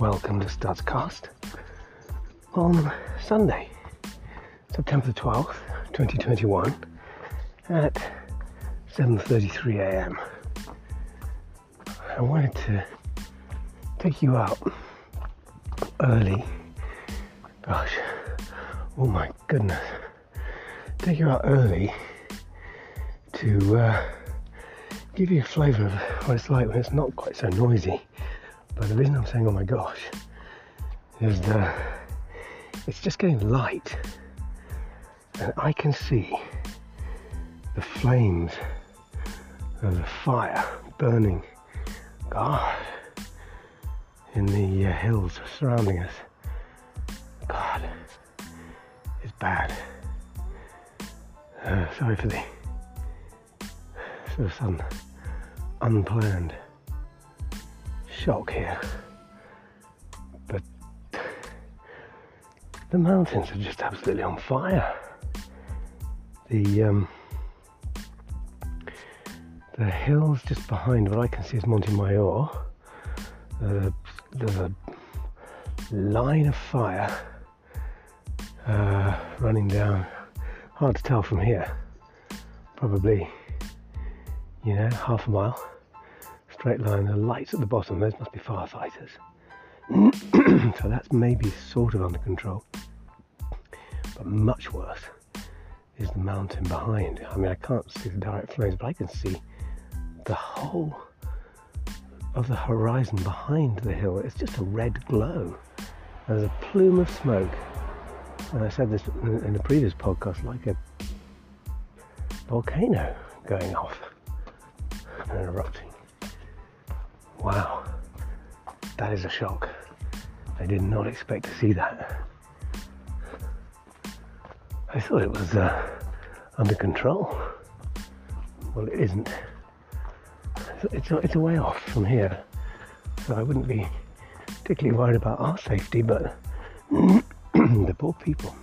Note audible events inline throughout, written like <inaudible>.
Welcome to Studscast on Sunday, September the 12th, 2021 at 7.33 a.m. I wanted to take you out early. Gosh, oh my goodness. Take you out early to uh, give you a flavour of what it's like when it's not quite so noisy. The reason I'm saying, oh my gosh, is that it's just getting light. And I can see the flames of the fire burning, God, in the uh, hills surrounding us. God, it's bad. Uh, sorry for the sort of sudden unplanned shock here. But the mountains are just absolutely on fire. The um, the hills just behind what I can see is Montemayor. Uh, there's a line of fire uh, running down. Hard to tell from here. Probably, you know, half a mile. Straight line. The lights at the bottom. Those must be firefighters. <clears throat> so that's maybe sort of under control. But much worse is the mountain behind. I mean, I can't see the direct flames, but I can see the whole of the horizon behind the hill. It's just a red glow. There's a plume of smoke. And I said this in the previous podcast, like a volcano going off and erupting. Wow, that is a shock. I did not expect to see that. I thought it was uh, under control. Well, it isn't it's a, it's a way off from here, so I wouldn't be particularly worried about our safety, but <clears throat> the poor people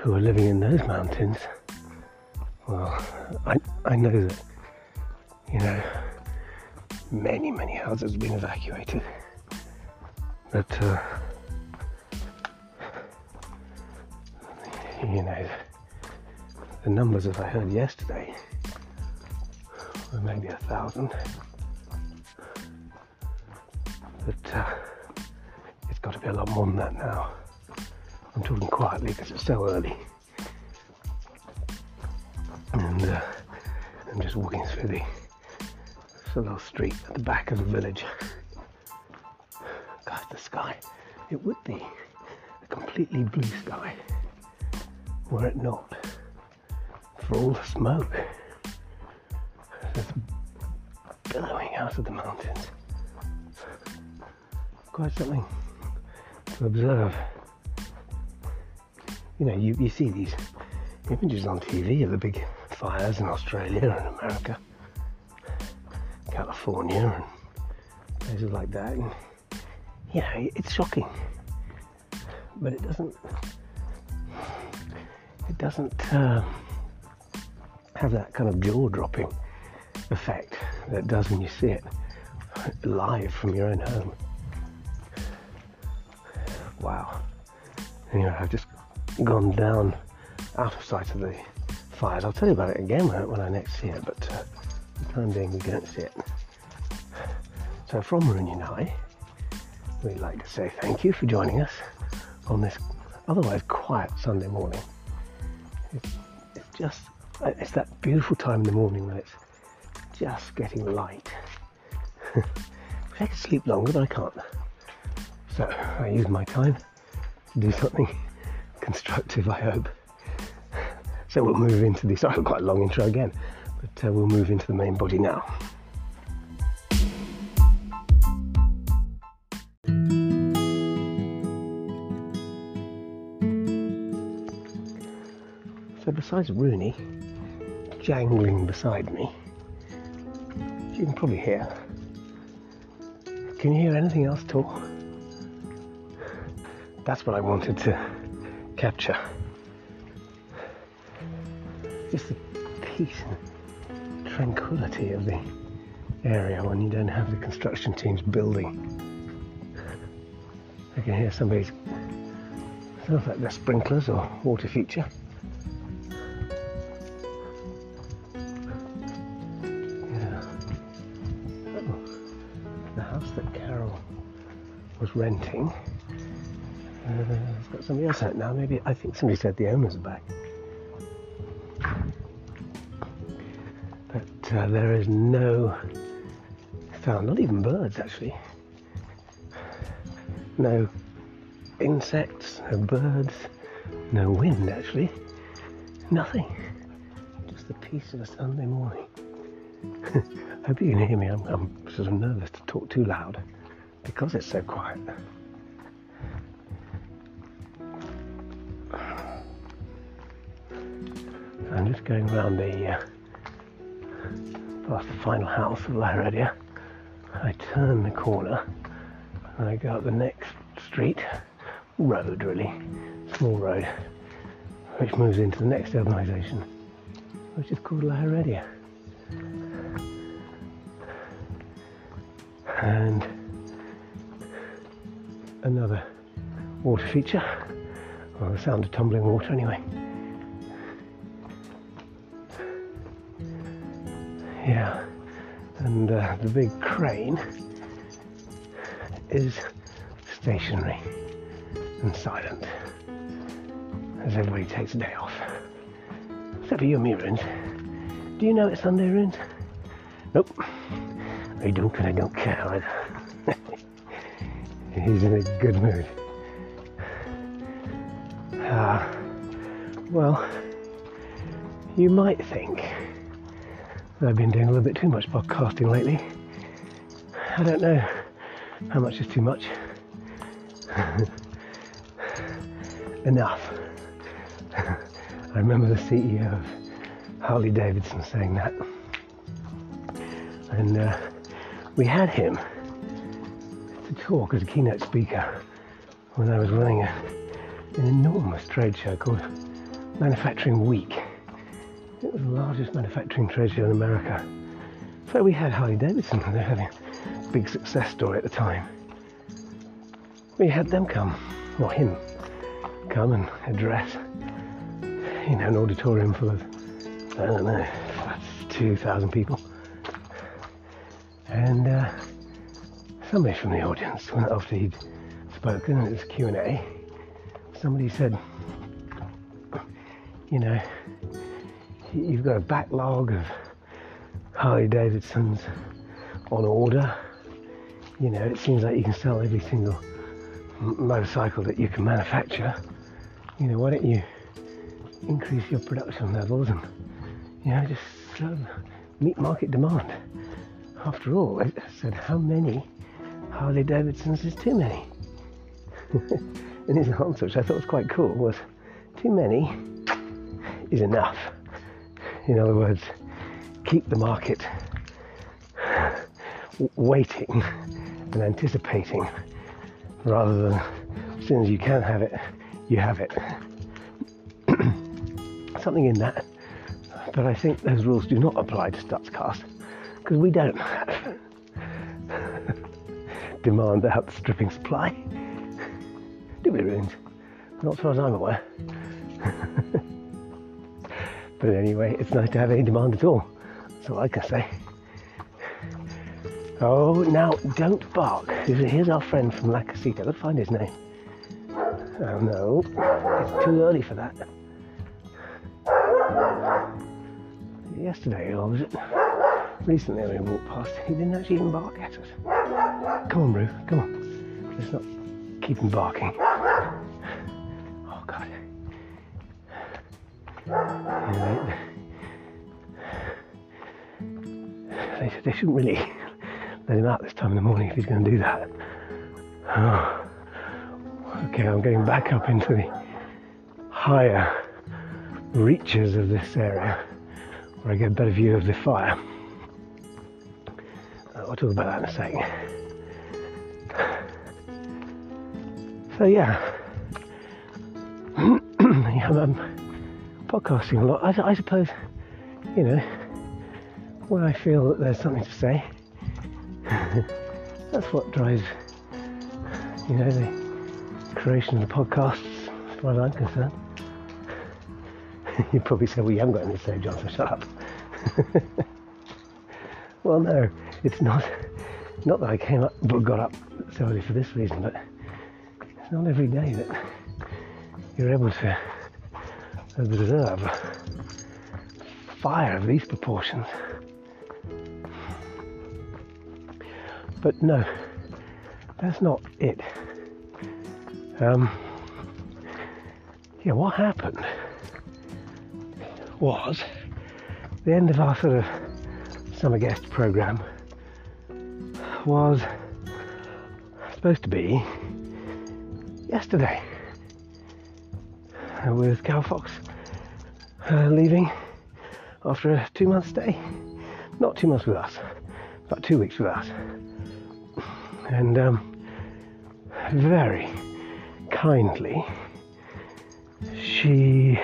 who are living in those mountains, well, I, I know that, you know, many, many houses have been evacuated, but, uh, you know, the numbers as I heard yesterday were maybe a thousand. But uh, it's got to be a lot more than that now. I'm talking quietly because it's so early. And uh, I'm just walking through the little street at the back of the village. God, the sky. It would be a completely blue sky were it not for all the smoke that's billowing out of the mountains. Quite something to observe. You know, you, you see these images on TV of the big fires in Australia and America, California, and places like that. And, you know, it's shocking, but it doesn't. It doesn't uh, have that kind of jaw-dropping effect that does when you see it live from your own home. Wow. Anyway, I've just gone down out of sight of the fires. I'll tell you about it again when I next see it, but uh, time being see it. So from Maroon and I, we'd like to say thank you for joining us on this otherwise quiet Sunday morning. It's, it's just, it's that beautiful time in the morning when it's just getting light. <laughs> I could sleep longer, but I can't. So I use my time to do something <laughs> constructive, I hope. So we'll move into the, <laughs> sorry, quite a long intro again, but uh, we'll move into the main body now. So besides Rooney jangling beside me, you can probably hear. Can you hear anything else at all? That's what I wanted to capture. Just the peace and tranquility of the area when you don't have the construction teams building I can hear somebody's sounds like their sprinklers or water feature. Yeah. Oh, the house that Carol was renting. Uh, it's got somebody else it now. Maybe I think somebody said the owners are back. Uh, there is no sound, not even birds actually. No insects, no birds, no wind actually. Nothing. Just the peace of a Sunday morning. I <laughs> hope you can hear me. I'm, I'm sort of nervous to talk too loud because it's so quiet. I'm just going around the uh, past the final house of La Heredia. I turn the corner and I go up the next street, road really, small road, which moves into the next urbanisation, which is called La Heredia. And another water feature, well, the sound of tumbling water anyway. Yeah, and uh, the big crane is stationary and silent as everybody takes a day off. Except for you and me, Runes. Do you know it's Sunday, Runes? Nope. I don't, and I don't care either. <laughs> He's in a good mood. Ah, well, you might think I've been doing a little bit too much podcasting lately. I don't know how much is too much. <laughs> Enough. <laughs> I remember the CEO of Harley Davidson saying that. And uh, we had him to talk as a keynote speaker when I was running a, an enormous trade show called Manufacturing Week the largest manufacturing show in America. So we had Harley Davidson, they're having a big success story at the time. We had them come, or him, come and address, you know, an auditorium full of, I don't know, 2,000 people. And uh, somebody from the audience, after he'd spoken, and it was Q&A, somebody said, you know, you've got a backlog of Harley Davidsons on order. You know, it seems like you can sell every single motorcycle that you can manufacture. You know, why don't you increase your production levels and, you know, just meet market demand? After all, I said, how many Harley Davidsons is too many? <laughs> and his answer, which I thought was quite cool, was too many is enough. In other words, keep the market waiting and anticipating rather than as soon as you can have it, you have it. <clears throat> Something in that. But I think those rules do not apply to Stutzcast because we don't <laughs> demand outstripping supply. Do we, Runes? Not as far as I'm aware. <laughs> But anyway, it's nice to have any demand at all. That's all I can say. Oh, now don't bark. Here's our friend from La Casita. Let's find his name. Oh no, it's too early for that. Yesterday, or was it recently we walked past, he didn't actually even bark at us. Come on, Rue, come on. Let's not keep him barking. They, they, they shouldn't really let him out this time in the morning if he's going to do that. Oh. Okay, I'm getting back up into the higher reaches of this area where I get a better view of the fire. Uh, I'll talk about that in a second. So yeah, <clears throat> yeah I'm, podcasting a lot. I, I, suppose, you know, when I feel that there's something to say, <laughs> that's what drives, you know, the creation of the podcasts, as far as I'm concerned. <laughs> you probably say, well, you haven't got anything to say, John, so shut up. <laughs> well, no, it's not. Not that I came up, but got up so early for this reason, but it's not every day that you're able to observe fire of these proportions. But no, that's not it. Um, yeah, what happened was the end of our sort of summer guest program was supposed to be yesterday with Cal Fox uh, leaving after a two month stay. Not two months with us, but two weeks with us. And um, very kindly, she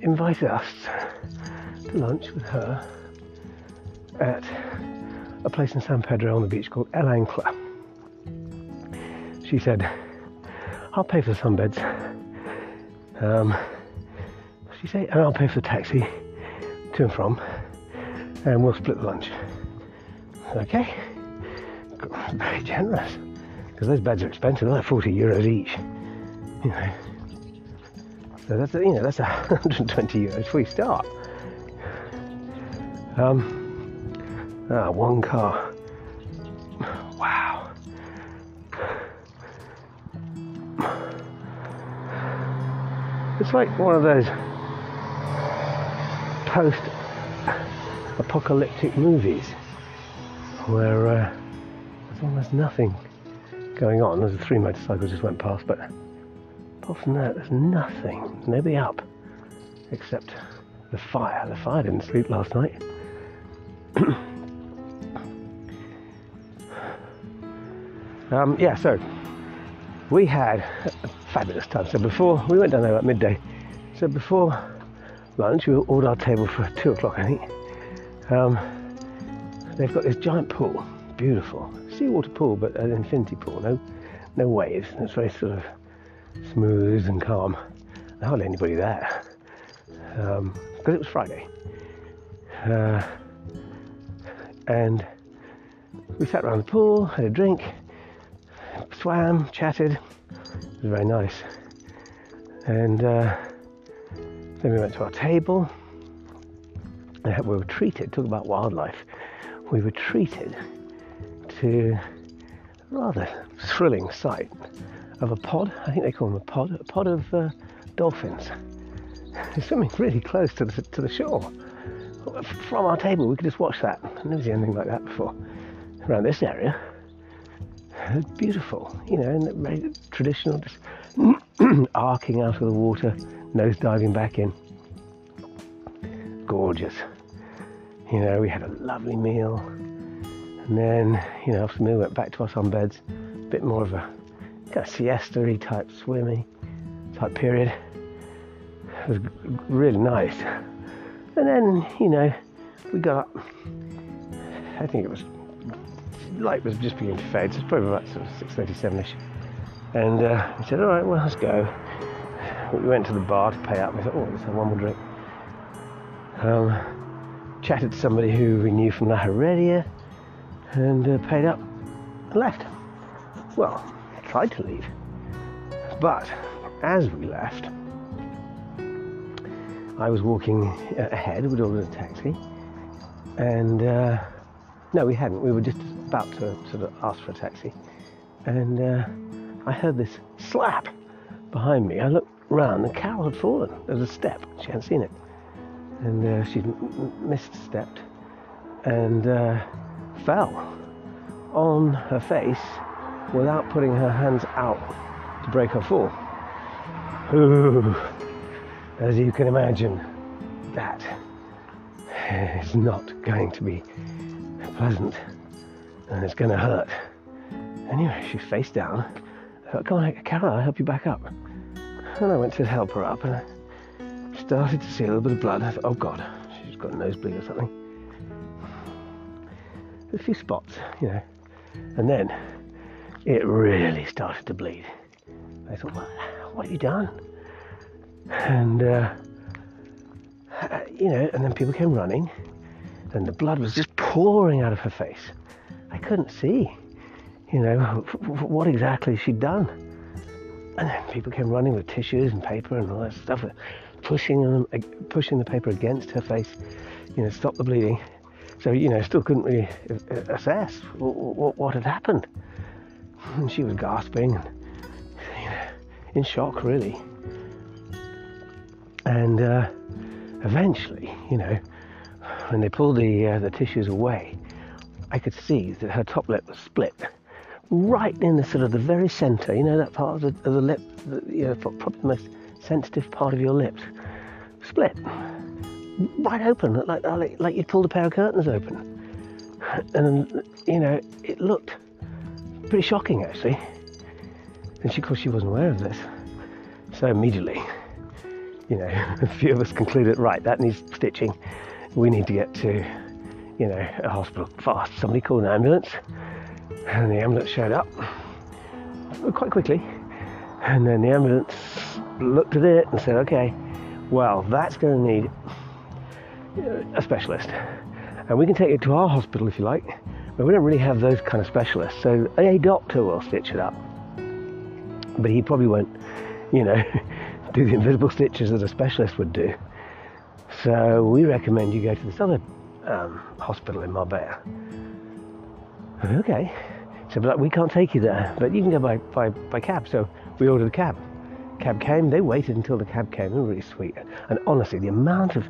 invited us to lunch with her at a place in San Pedro on the beach called El Ancla. She said, I'll pay for sunbeds. Um, said, and I'll pay for the taxi to and from, and we'll split the lunch. Okay? Very generous. Because those beds are expensive, they're like 40 euros each. You know. So that's, you know, that's 120 <laughs> euros you start. Um, ah, one car. Wow. It's like one of those post apocalyptic movies where uh, there's almost nothing going on. There's three motorcycles just went past, but apart from that, there's nothing. Nobody up except the fire. The fire didn't sleep last night. <clears throat> um, yeah, so we had a fabulous time. So before we went down there at midday. So before lunch, we ordered our table for two o'clock, I think. Um, they've got this giant pool, beautiful seawater pool, but an infinity pool. No, no waves. It's very sort of smooth and calm. Hardly anybody there because um, it was Friday. Uh, and we sat around the pool, had a drink, swam, chatted. It was very nice. And uh, then we went to our table. And we were treated, talk about wildlife, we were treated to a rather thrilling sight of a pod, I think they call them a pod, a pod of uh, dolphins. <laughs> swimming really close to the, to the shore. From our table, we could just watch that. I've never seen anything like that before around this area. Beautiful, you know, and very traditional, just <clears throat> arcing out of the water, nose diving back in. Gorgeous. You know, we had a lovely meal, and then, you know, after the meal, we went back to our sunbeds. A bit more of a kind of siesta type swimming type period. It was really nice. And then, you know, we got up. I think it was light was just beginning to fade, so it's probably about sort of 6:37ish. And uh, we said, "All right, well, let's go." We went to the bar to pay up. We thought, "Oh, let's have one more drink." Um, chatted to somebody who we knew from La Heredia, and uh, paid up and left. Well, tried to leave, but as we left, I was walking ahead. We'd ordered a taxi, and uh, no, we hadn't. We were just about to sort of ask for a taxi, and uh, I heard this slap behind me. I looked round, the cow had fallen. There was a step. She hadn't seen it, and uh, she'd misstepped and uh, fell on her face without putting her hands out to break her fall. Ooh as you can imagine, that is not going to be pleasant and it's going to hurt. Anyway, she's face down. I thought, come on, Carol, I'll help you back up. And I went to help her up and I started to see a little bit of blood. I thought, oh God, she's got a nosebleed or something. A few spots, you know. And then it really started to bleed. I thought, what, what have you done? And, uh, you know, and then people came running, and the blood was just pouring out of her face. I couldn't see, you know, what exactly she'd done. And then people came running with tissues and paper and all that stuff, pushing them, pushing the paper against her face, you know, stop the bleeding. So, you know, still couldn't really assess what, what had happened. And she was gasping and you know, in shock, really. And uh, eventually, you know, when they pulled the uh, the tissues away, I could see that her top lip was split, right in the sort of the very centre. You know that part of the, of the lip, the, you know, probably the most sensitive part of your lips, split, right open, like like, like you'd pulled a pair of curtains open. And you know, it looked pretty shocking actually. And she, of course, she wasn't aware of this. So immediately, you know, <laughs> a few of us concluded, right, that needs stitching. We need to get to, you know, a hospital fast. Somebody call an ambulance, and the ambulance showed up quite quickly. And then the ambulance looked at it and said, okay, well, that's going to need a specialist. And we can take it to our hospital if you like, but we don't really have those kind of specialists. So a doctor will stitch it up. But he probably won't, you know, <laughs> do the invisible stitches that a specialist would do. So we recommend you go to this other um, hospital in Marbella. Okay. So but we can't take you there, but you can go by, by, by cab. So we ordered a cab. Cab came, they waited until the cab came, they were really sweet. And honestly, the amount of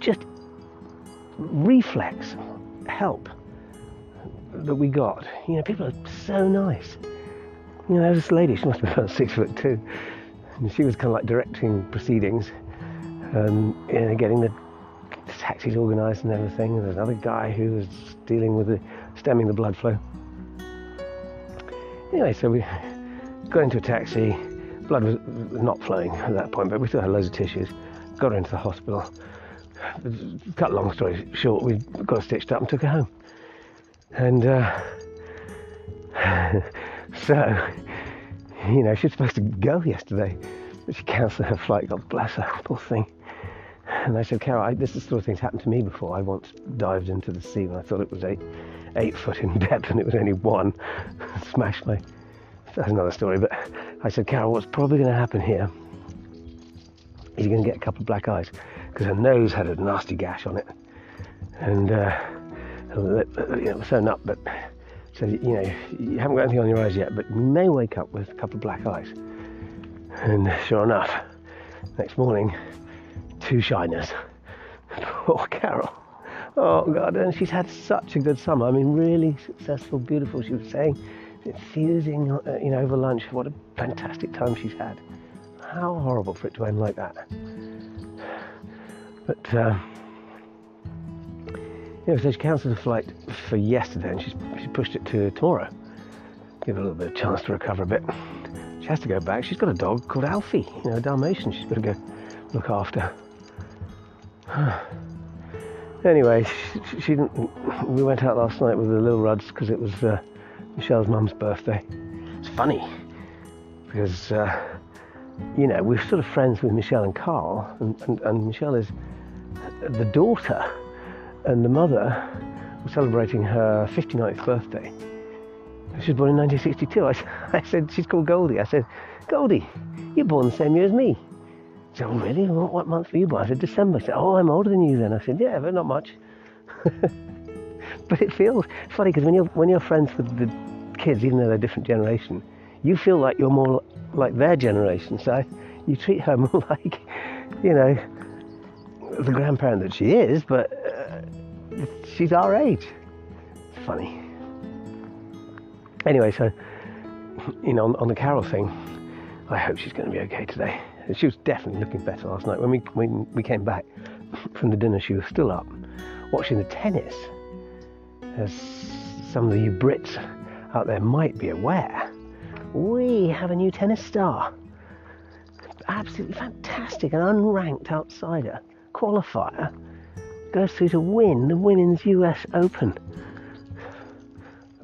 just reflex help that we got, you know, people are so nice. You know, there was this lady, she must been about six foot two, and she was kind of like directing proceedings, um, you know, getting the taxis organised and everything. And there's another guy who was dealing with the stemming the blood flow. Anyway, so we got into a taxi. Blood was not flowing at that point, but we still had loads of tissues. Got her into the hospital. Cut long story short, we got stitched up and took her home. And uh, <laughs> so, you know, she was supposed to go yesterday, but she cancelled her flight. God bless her, poor thing. And I said, Carol, I, this is the sort of things happened to me before. I once dived into the sea when I thought it was eight, eight foot in depth and it was only one. <laughs> Smashed my. That's another story. But I said, Carol, what's probably going to happen here is you're going to get a couple of black eyes because her nose had a nasty gash on it. And uh, it was sewn up, but so you know you haven't got anything on your eyes yet, but you may wake up with a couple of black eyes. And sure enough, next morning, two shiners. <laughs> Poor Carol. Oh God, and she's had such a good summer. I mean, really successful, beautiful. She was saying, infusing, uh, you know, over lunch. What a fantastic time she's had. How horrible for it to end like that. But. Uh, yeah, so she cancelled the flight for yesterday and she's, she pushed it to tomorrow. Give her a little bit of chance to recover a bit. She has to go back. She's got a dog called Alfie, you know, a Dalmatian. She's got to go look after. <sighs> anyway, <laughs> she, she. We went out last night with the little Ruds because it was uh, Michelle's mum's birthday. It's funny because uh, you know we're sort of friends with Michelle and Carl, and, and, and Michelle is the daughter and the mother was celebrating her 59th birthday. She was born in 1962. I, <laughs> I said, she's called Goldie. I said, Goldie, you're born the same year as me. Said, oh, really? What, what month were you born? I said, December. I said, oh, I'm older than you then. I said, yeah, but not much. <laughs> but it feels funny because when you're, when you're friends with the kids, even though they're a different generation, you feel like you're more like their generation. So you treat her <laughs> more like, you know, the grandparent that she is, but uh, she's our age. It's funny. Anyway, so you know, on, on, the Carol thing, I hope she's going to be okay today. She was definitely looking better last night. When we when we came back <laughs> from the dinner, she was still up watching the tennis. As some of you Brits out there might be aware, we have a new tennis star. Absolutely fantastic, an unranked outsider qualifier goes through to win the Women's US Open.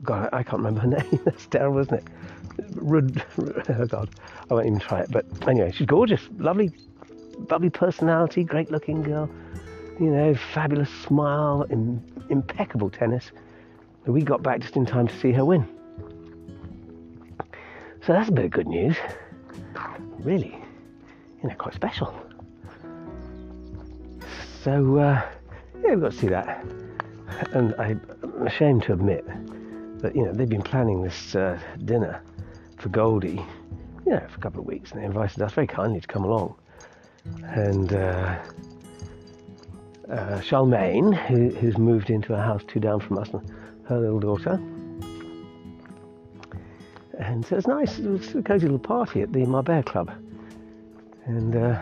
God, I can't remember her <laughs> name. That's terrible, isn't it? <laughs> oh God, I won't even try it. But anyway, she's gorgeous, lovely, lovely personality, great looking girl. You know, fabulous smile, impeccable tennis. We got back just in time to see her win. So that's a bit of good news. Really, you know, quite special. So uh, yeah, we've got to see that. And I'm ashamed to admit that you know they've been planning this uh, dinner for Goldie, you know, for a couple of weeks, and they invited us very kindly to come along. And uh, uh, Charlemagne, who, who's moved into a house two down from us, and her little daughter. And so it's nice. It was a cosy little party at the Marbella Club. And uh,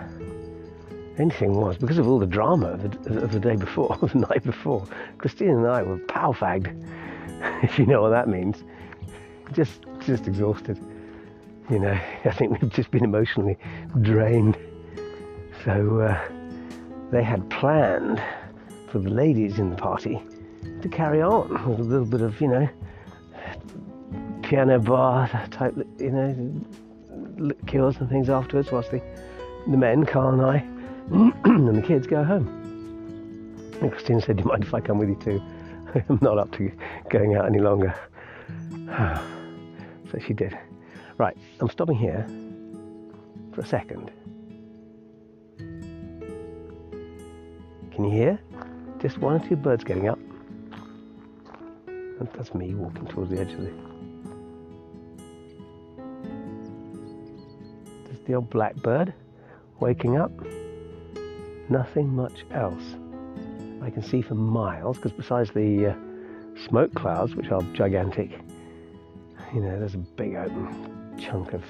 anything was because of all the drama of the, of the day before, <laughs> the night before. Christine and I were pow fagged, <laughs> if you know what that means. Just, just exhausted. You know, <laughs> I think we've just been emotionally drained. So uh, they had planned for the ladies in the party to carry on with a little bit of, you know, piano bar type, you know, liqueurs and things afterwards, whilst the, the men, Carl and I, <clears throat> and the kids go home. And Christine said, Do you mind if I come with you too? <laughs> I'm not up to going out any longer. <sighs> <sighs> she did. Right, I'm stopping here for a second. Can you hear? Just one or two birds getting up. That's me walking towards the edge of the. Just the old blackbird waking up. Nothing much else. I can see for miles because besides the uh, smoke clouds, which are gigantic, you know, there's a big open chunk of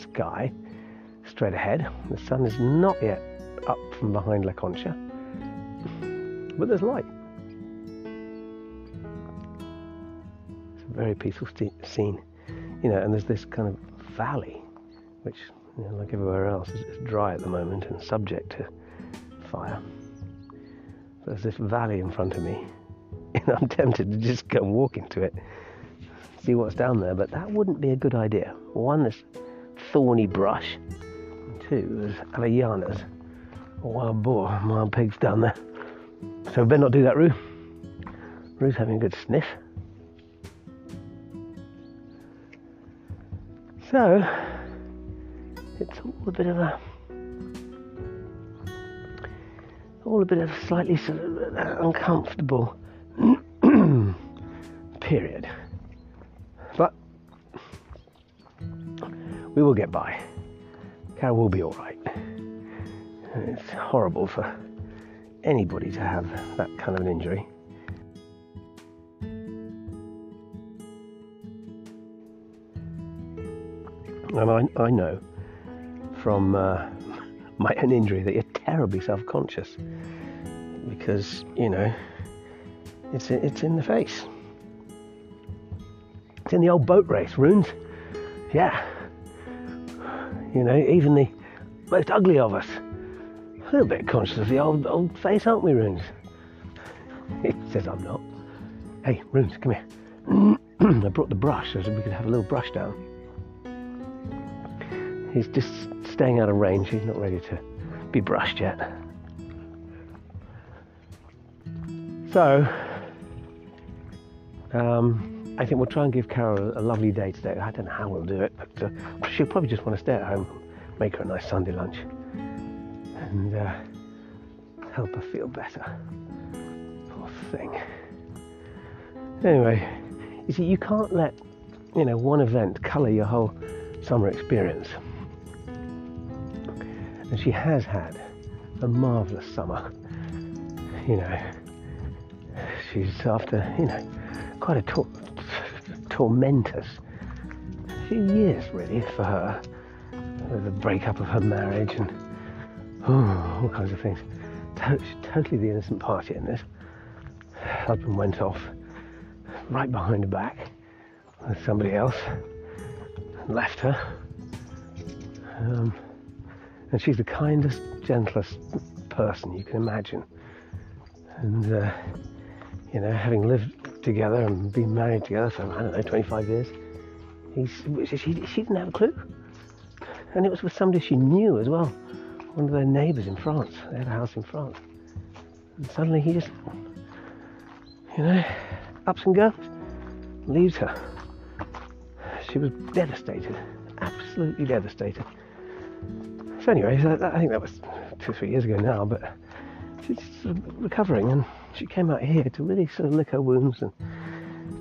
sky straight ahead. The sun is not yet up from behind La Concha but there's light. It's a very peaceful st- scene, you know, and there's this kind of valley, which, you know, like everywhere else, is, is dry at the moment and subject to fire. There's this valley in front of me, <laughs> and I'm tempted to just go and walk into it, see what's down there, but that wouldn't be a good idea. One, this thorny brush, two, there's avellanas, wild boar, wild pigs down there. So better not do that, Rue. Rue's having a good sniff. So it's all a bit of a all a bit of a slightly sort of uncomfortable <clears throat> period. We will get by. Carol will be alright. It's horrible for anybody to have that kind of an injury. And I, I know from uh, <laughs> my own injury that you're terribly self conscious because, you know, it's, it's in the face. It's in the old boat race, runes. Yeah. You know, even the most ugly of us a little bit conscious of the old old face, aren't we, Runes? <laughs> He says I'm not. Hey, Runes, come here. <clears throat> I brought the brush so we could have a little brush down. He's just staying out of range. He's not ready to be brushed yet. So, um, I think we'll try and give Carol a lovely day today. I don't know how we'll do it, but uh, she'll probably just want to stay at home, make her a nice Sunday lunch and uh, help her feel better. Poor thing. Anyway, you see, you can't let you know one event colour your whole summer experience. And she has had a marvellous summer. You know, she's after you know quite a tor- tormentous A few years really for her. The breakup of her marriage and Oh, all kinds of things. totally the innocent party in this. Husband went off right behind her back with somebody else and left her. Um, and she's the kindest, gentlest person you can imagine. And, uh, you know, having lived together and been married together for, I don't know, 25 years, He's, she, she didn't have a clue. And it was with somebody she knew as well. One of their neighbours in France. They had a house in France. And suddenly he just, you know, ups and goes, leaves her. She was devastated, absolutely devastated. So, anyway, I think that was two, three years ago now, but she's recovering and she came out here to really sort of lick her wounds and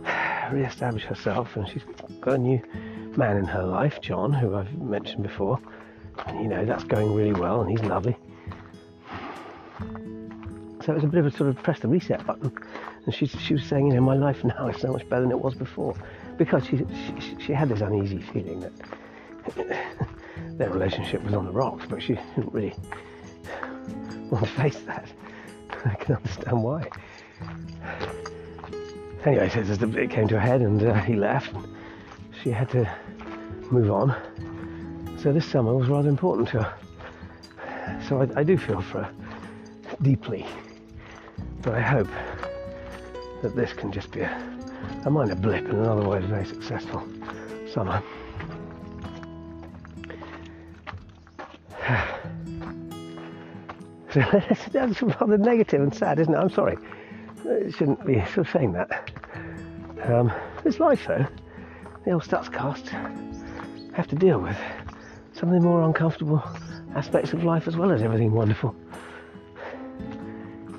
<sighs> re-establish herself. And she's got a new man in her life, John, who I've mentioned before. And, you know, that's going really well and he's lovely. So it was a bit of a sort of press the reset button. And she, she was saying, you know, my life now is so much better than it was before. Because she, she, she had this uneasy feeling that <laughs> their relationship was on the rocks, but she didn't really want to face that. <laughs> I can understand why. Anyway, so it came to a head and uh, <laughs> he left. She had to move on. So this summer was rather important to her. So I, I do feel for her deeply. But I hope that this can just be a, a minor blip in an otherwise very successful summer. <sighs> <sighs> <laughs> That's rather negative and sad, isn't it? I'm sorry. It shouldn't be sort of saying that. Um, it's life, though. The old cast have to deal with some of the more uncomfortable aspects of life as well as everything wonderful.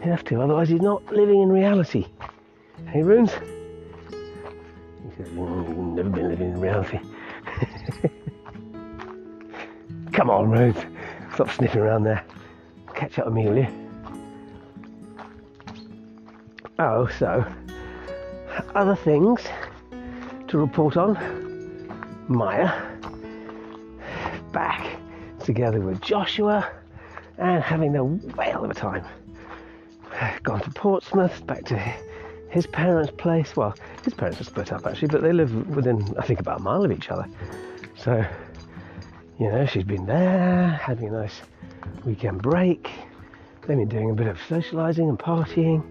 You have to, otherwise he's not living in reality. Hey, Runes? He says, you've never been living in reality. <laughs> Come on, Runes. Stop sniffing around there catch up you? Oh, so other things to report on. Maya back together with Joshua and having the whale of a time. Gone to Portsmouth, back to his parents' place. Well, his parents are split up actually, but they live within, I think, about a mile of each other. So, you know, she's been there, having a nice weekend break. They've been doing a bit of socialising and partying,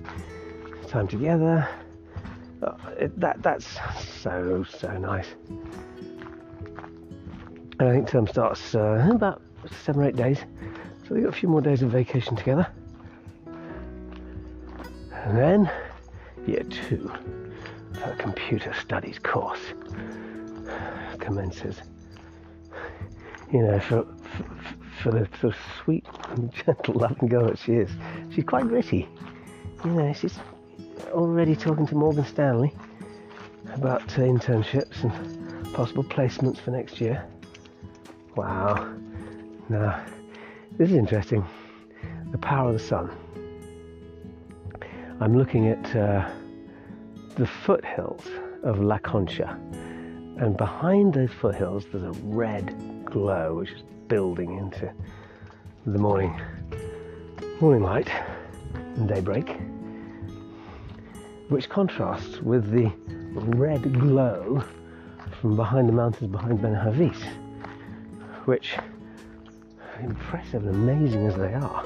time together. Uh, it, that that's so so nice. And I think term starts uh, about seven or eight days, so we've got a few more days of vacation together. And then year two her computer studies course commences. You know, for, for the sort sweet and <laughs> gentle, loving girl that she is. She's quite gritty. You know, she's already talking to Morgan Stanley about uh, internships and possible placements for next year. Wow. Now, this is interesting. The power of the sun. I'm looking at uh, the foothills of La Concha, and behind those foothills there's a red glow which is building into the morning morning light and daybreak, which contrasts with the red glow from behind the mountains behind Benahavís, which, impressive and amazing as they are,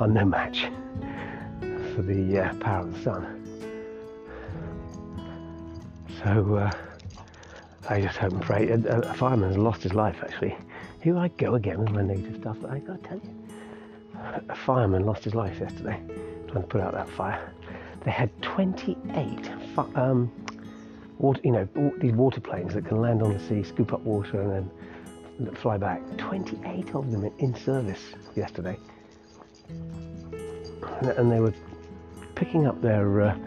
are no match for the uh, power of the sun. So uh, I just hope and pray. A, a fireman has lost his life actually here I go again with my negative stuff, but I gotta tell you, a fireman lost his life yesterday trying to put out that fire. They had 28 um, water, you know, these water planes that can land on the sea, scoop up water, and then fly back. 28 of them in service yesterday, and they were picking up their uh,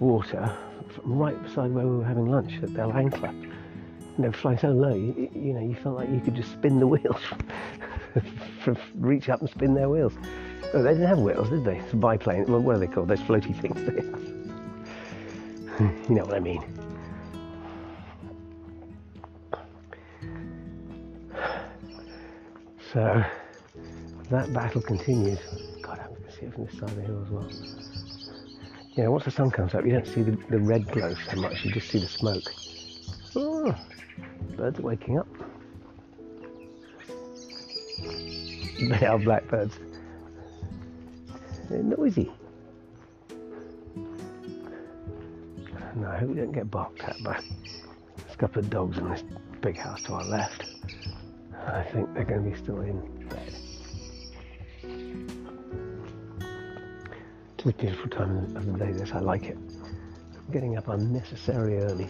water right beside where we were having lunch at El Ancla you know, flying so low, you, you, know, you felt like you could just spin the wheels, <laughs> reach up and spin their wheels. Oh, they didn't have wheels, did they? It's a biplane. Well, what are they called? Those floaty things. <laughs> you know what I mean. So that battle continues. God, I can see it from this side of the hill as well. Know, once the sun comes up, you don't see the, the red glow so much, you just see the smoke. Oh, Birds are waking up. <laughs> They are blackbirds. They're noisy. No, I hope we don't get barked at by last couple of dogs in this big house to our left. I think they're going to be still in bed. It's a beautiful time of the day, this. I like it. I'm getting up unnecessarily early.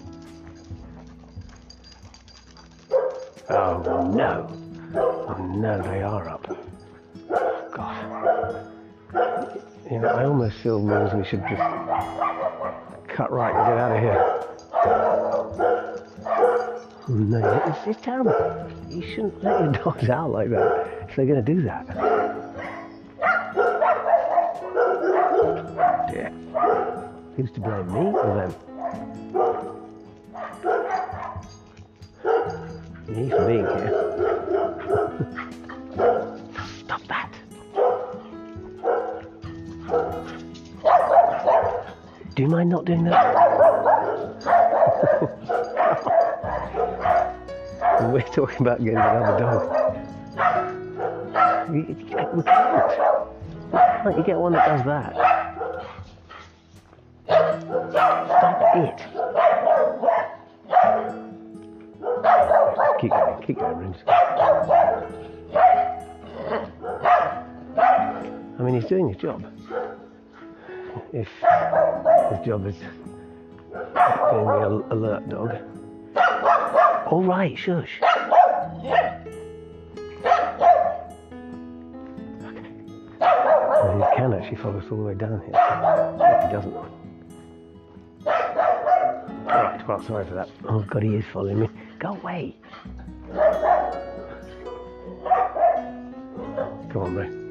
Oh no! Oh no, they are up. God. You know, I almost feel means we should just cut right and get out of here. Oh, no, it's, it's terrible. You shouldn't let your dogs out like that if they're going to do that. Yeah. Who's to blame, me or them? For being. Stop that. Do you mind not doing that? <laughs> We're talking about getting another dog. We, we can't. We can't. You get one that does that. Doing his job. If his job is being the alert dog. All right, shush. Well, he can actually follow us all the way down here. If he doesn't. Alright, well, sorry for that. Oh, God, he is following me. Go away. Come on, bro.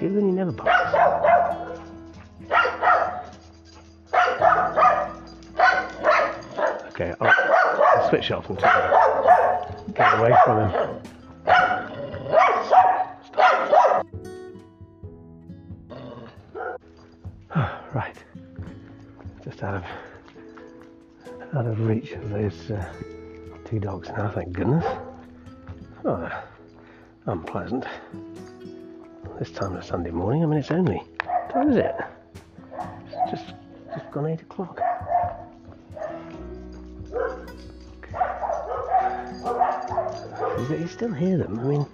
When he never barks. Okay, I'll, I'll switch off and get away from him. <sighs> right, just out of out of reach of those uh, two dogs now. Thank goodness. Oh, unpleasant. This time of Sunday morning. I mean, it's only. Time is it? It's just just gone eight o'clock. You still hear them. I mean,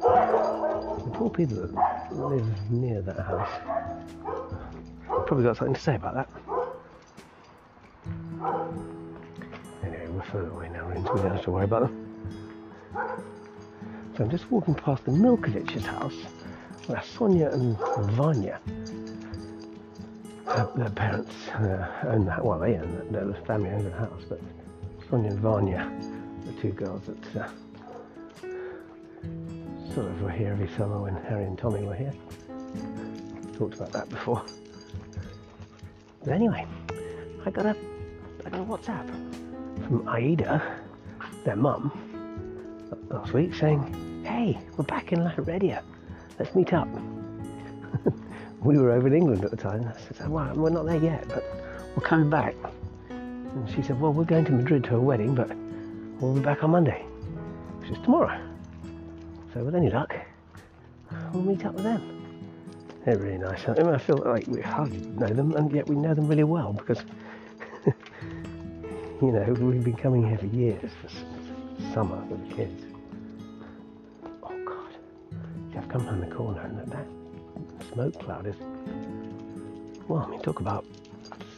the poor people that live near that house probably got something to say about that. Anyway, we're further away now. We don't have to worry about them. So I'm just walking past the Milkovich's house Sonia and Vanya, their, their parents, uh, own that. Well, they own that. Their family owns the house, but Sonia and Vanya, the two girls that uh, sort of were here every summer when Harry and Tommy were here. Talked about that before. But anyway, I got a, I got a WhatsApp from Aida, their mum, last week saying, "Hey, we're back in Light Radio. Let's meet up." <laughs> we were over in England at the time. I said, "Well, we're not there yet, but we're coming back." And she said, "Well, we're going to Madrid to a wedding, but we'll be back on Monday, which is tomorrow." So with any luck, we'll meet up with them. They're really nice. I, mean, I feel like we hardly know them, and yet we know them really well because, <laughs> you know, we've been coming here for years for summer with the kids. I've come around the corner, and that, smoke cloud is. Well, I mean, talk about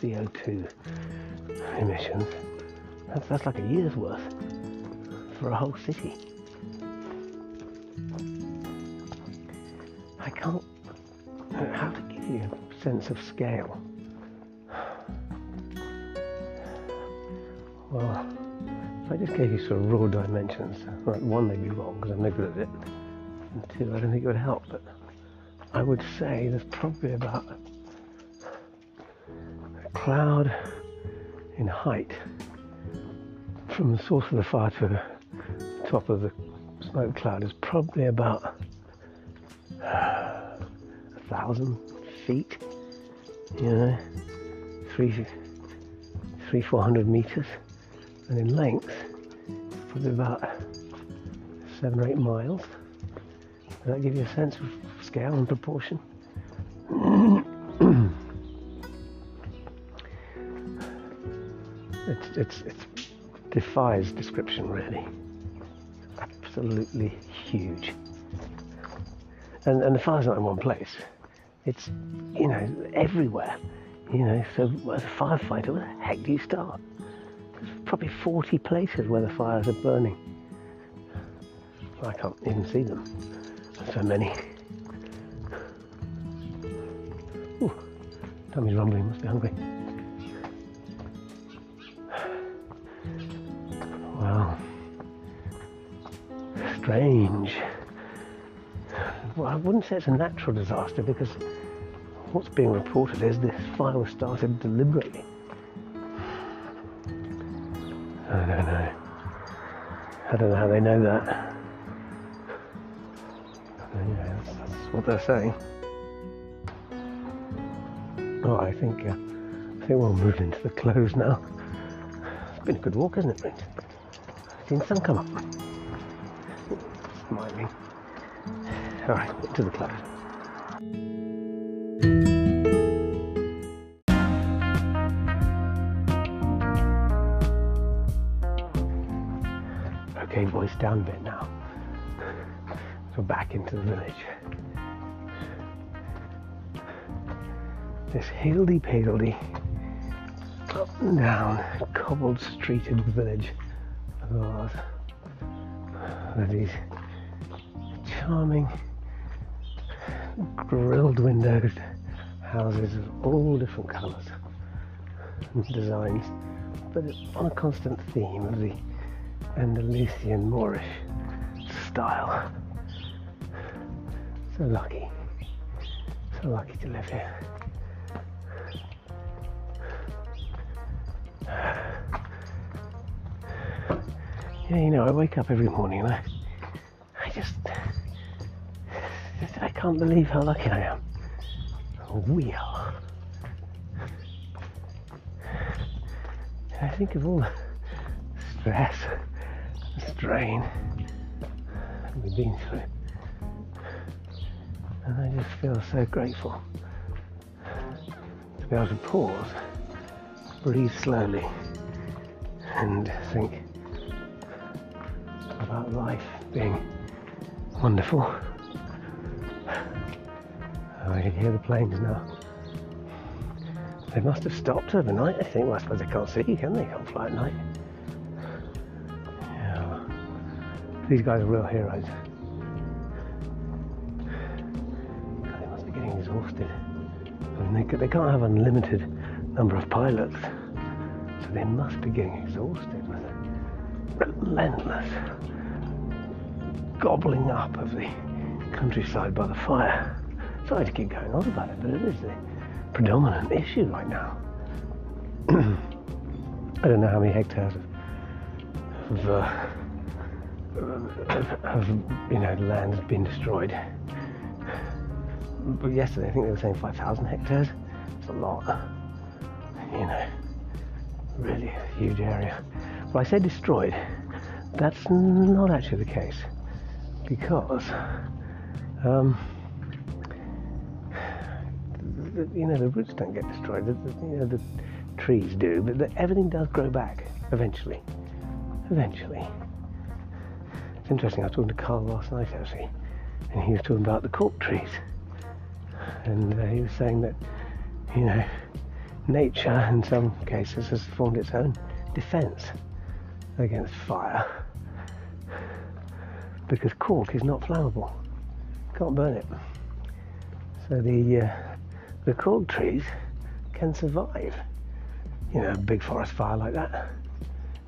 CO2 emissions. That's, that's like a year's worth for a whole city. I can't. How to give you a sense of scale? Well, if I just gave you sort of raw dimensions, right, one, they'd be wrong because I'm no good at it, two, I don't think it would help, but I would say there's probably about a cloud in height from the source of the fire to the top of the smoke cloud is probably about uh, a thousand feet, you know, three, three, four hundred meters, and in length, probably about seven or eight miles. Does that give you a sense of scale and proportion? <clears throat> it's, it's, it's defies description, really. Absolutely huge. And, and the fire's not in one place. It's, you know, everywhere. You know, so as a firefighter, where the heck do you start? There's probably 40 places where the fires are burning. I can't even see them. So many. Ooh, tummy's rumbling, must be hungry. Well, strange. Well, I wouldn't say it's a natural disaster because what's being reported is this fire was started deliberately. I don't know. I don't know how they know that. What they're saying. Oh, I think uh, I think we'll move into the close now. It's been a good walk, hasn't it? Seen sun come up. Smiling. All right, into the close. Okay, boys, down a bit now. So back into the village. This higgledy-piggledy, up and down, cobbled streeted village of ours. With these charming grilled windowed houses of all different colours and designs, but on a constant theme of the Andalusian Moorish style. So lucky, so lucky to live here. Yeah, you know, I wake up every morning and I, I just, I can't believe how lucky I am. We are. I think of all the stress, the strain we've been through. And I just feel so grateful to be able to pause, breathe slowly, and think about life being wonderful. Oh, I can hear the planes now. They must have stopped overnight, I think. Well, I suppose they can't see, can they? Can't fly at night. Yeah. These guys are real heroes. They must be getting exhausted. I mean, they, they can't have unlimited number of pilots, so they must be getting exhausted with relentless gobbling up of the countryside by the fire. Sorry to keep going on about it, but it is the predominant issue right now. <clears throat> I don't know how many hectares of, of, uh, of you know land has been destroyed. But yesterday, I think they were saying 5,000 hectares. It's a lot. You know, really huge area. Well, I say destroyed. That's not actually the case because um, the, you know the roots don't get destroyed. The, the, you know the trees do, but everything does grow back eventually. Eventually. It's interesting. I was talking to Carl last night actually, and he was talking about the cork trees, and uh, he was saying that you know nature in some cases has formed its own defence against fire because cork is not flammable. Can't burn it. So the uh, the cork trees can survive. You know, a big forest fire like that.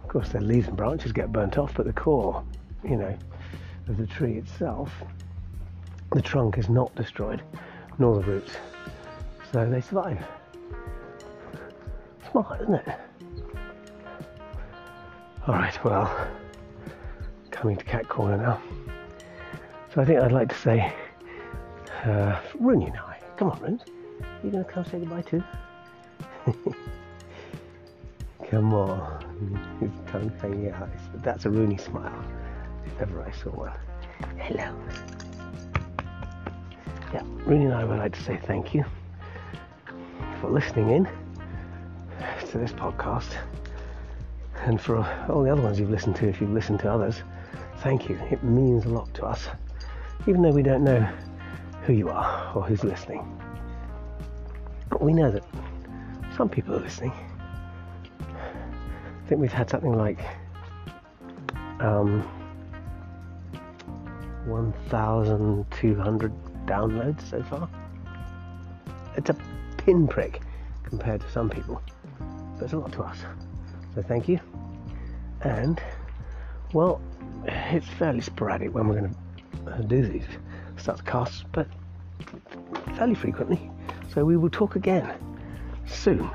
Of course, their leaves and branches get burnt off, but the core, you know, of the tree itself, the trunk is not destroyed, nor the roots. So they survive. Smart, isn't it? All right, well, coming to Cat Corner now. So I think I'd like to say, uh, Rooney and I. Come on, Roon. You gonna come say goodbye too? <laughs> come on. His tongue hanging out. That's a Rooney smile, if ever I saw one. Hello. Yeah, Rooney and I would like to say thank you for listening in to this podcast And for all the other ones you've listened to, if you've listened to others, thank you. It means a lot to us, even though we don't know who you are or who's listening. But we know that some people are listening. I think we've had something like um, 1,200 downloads so far. It's a pinprick compared to some people, it's a lot to us. So thank you. And, well, it's fairly sporadic when we're going to uh, do these casts, but fairly frequently. So we will talk again soon.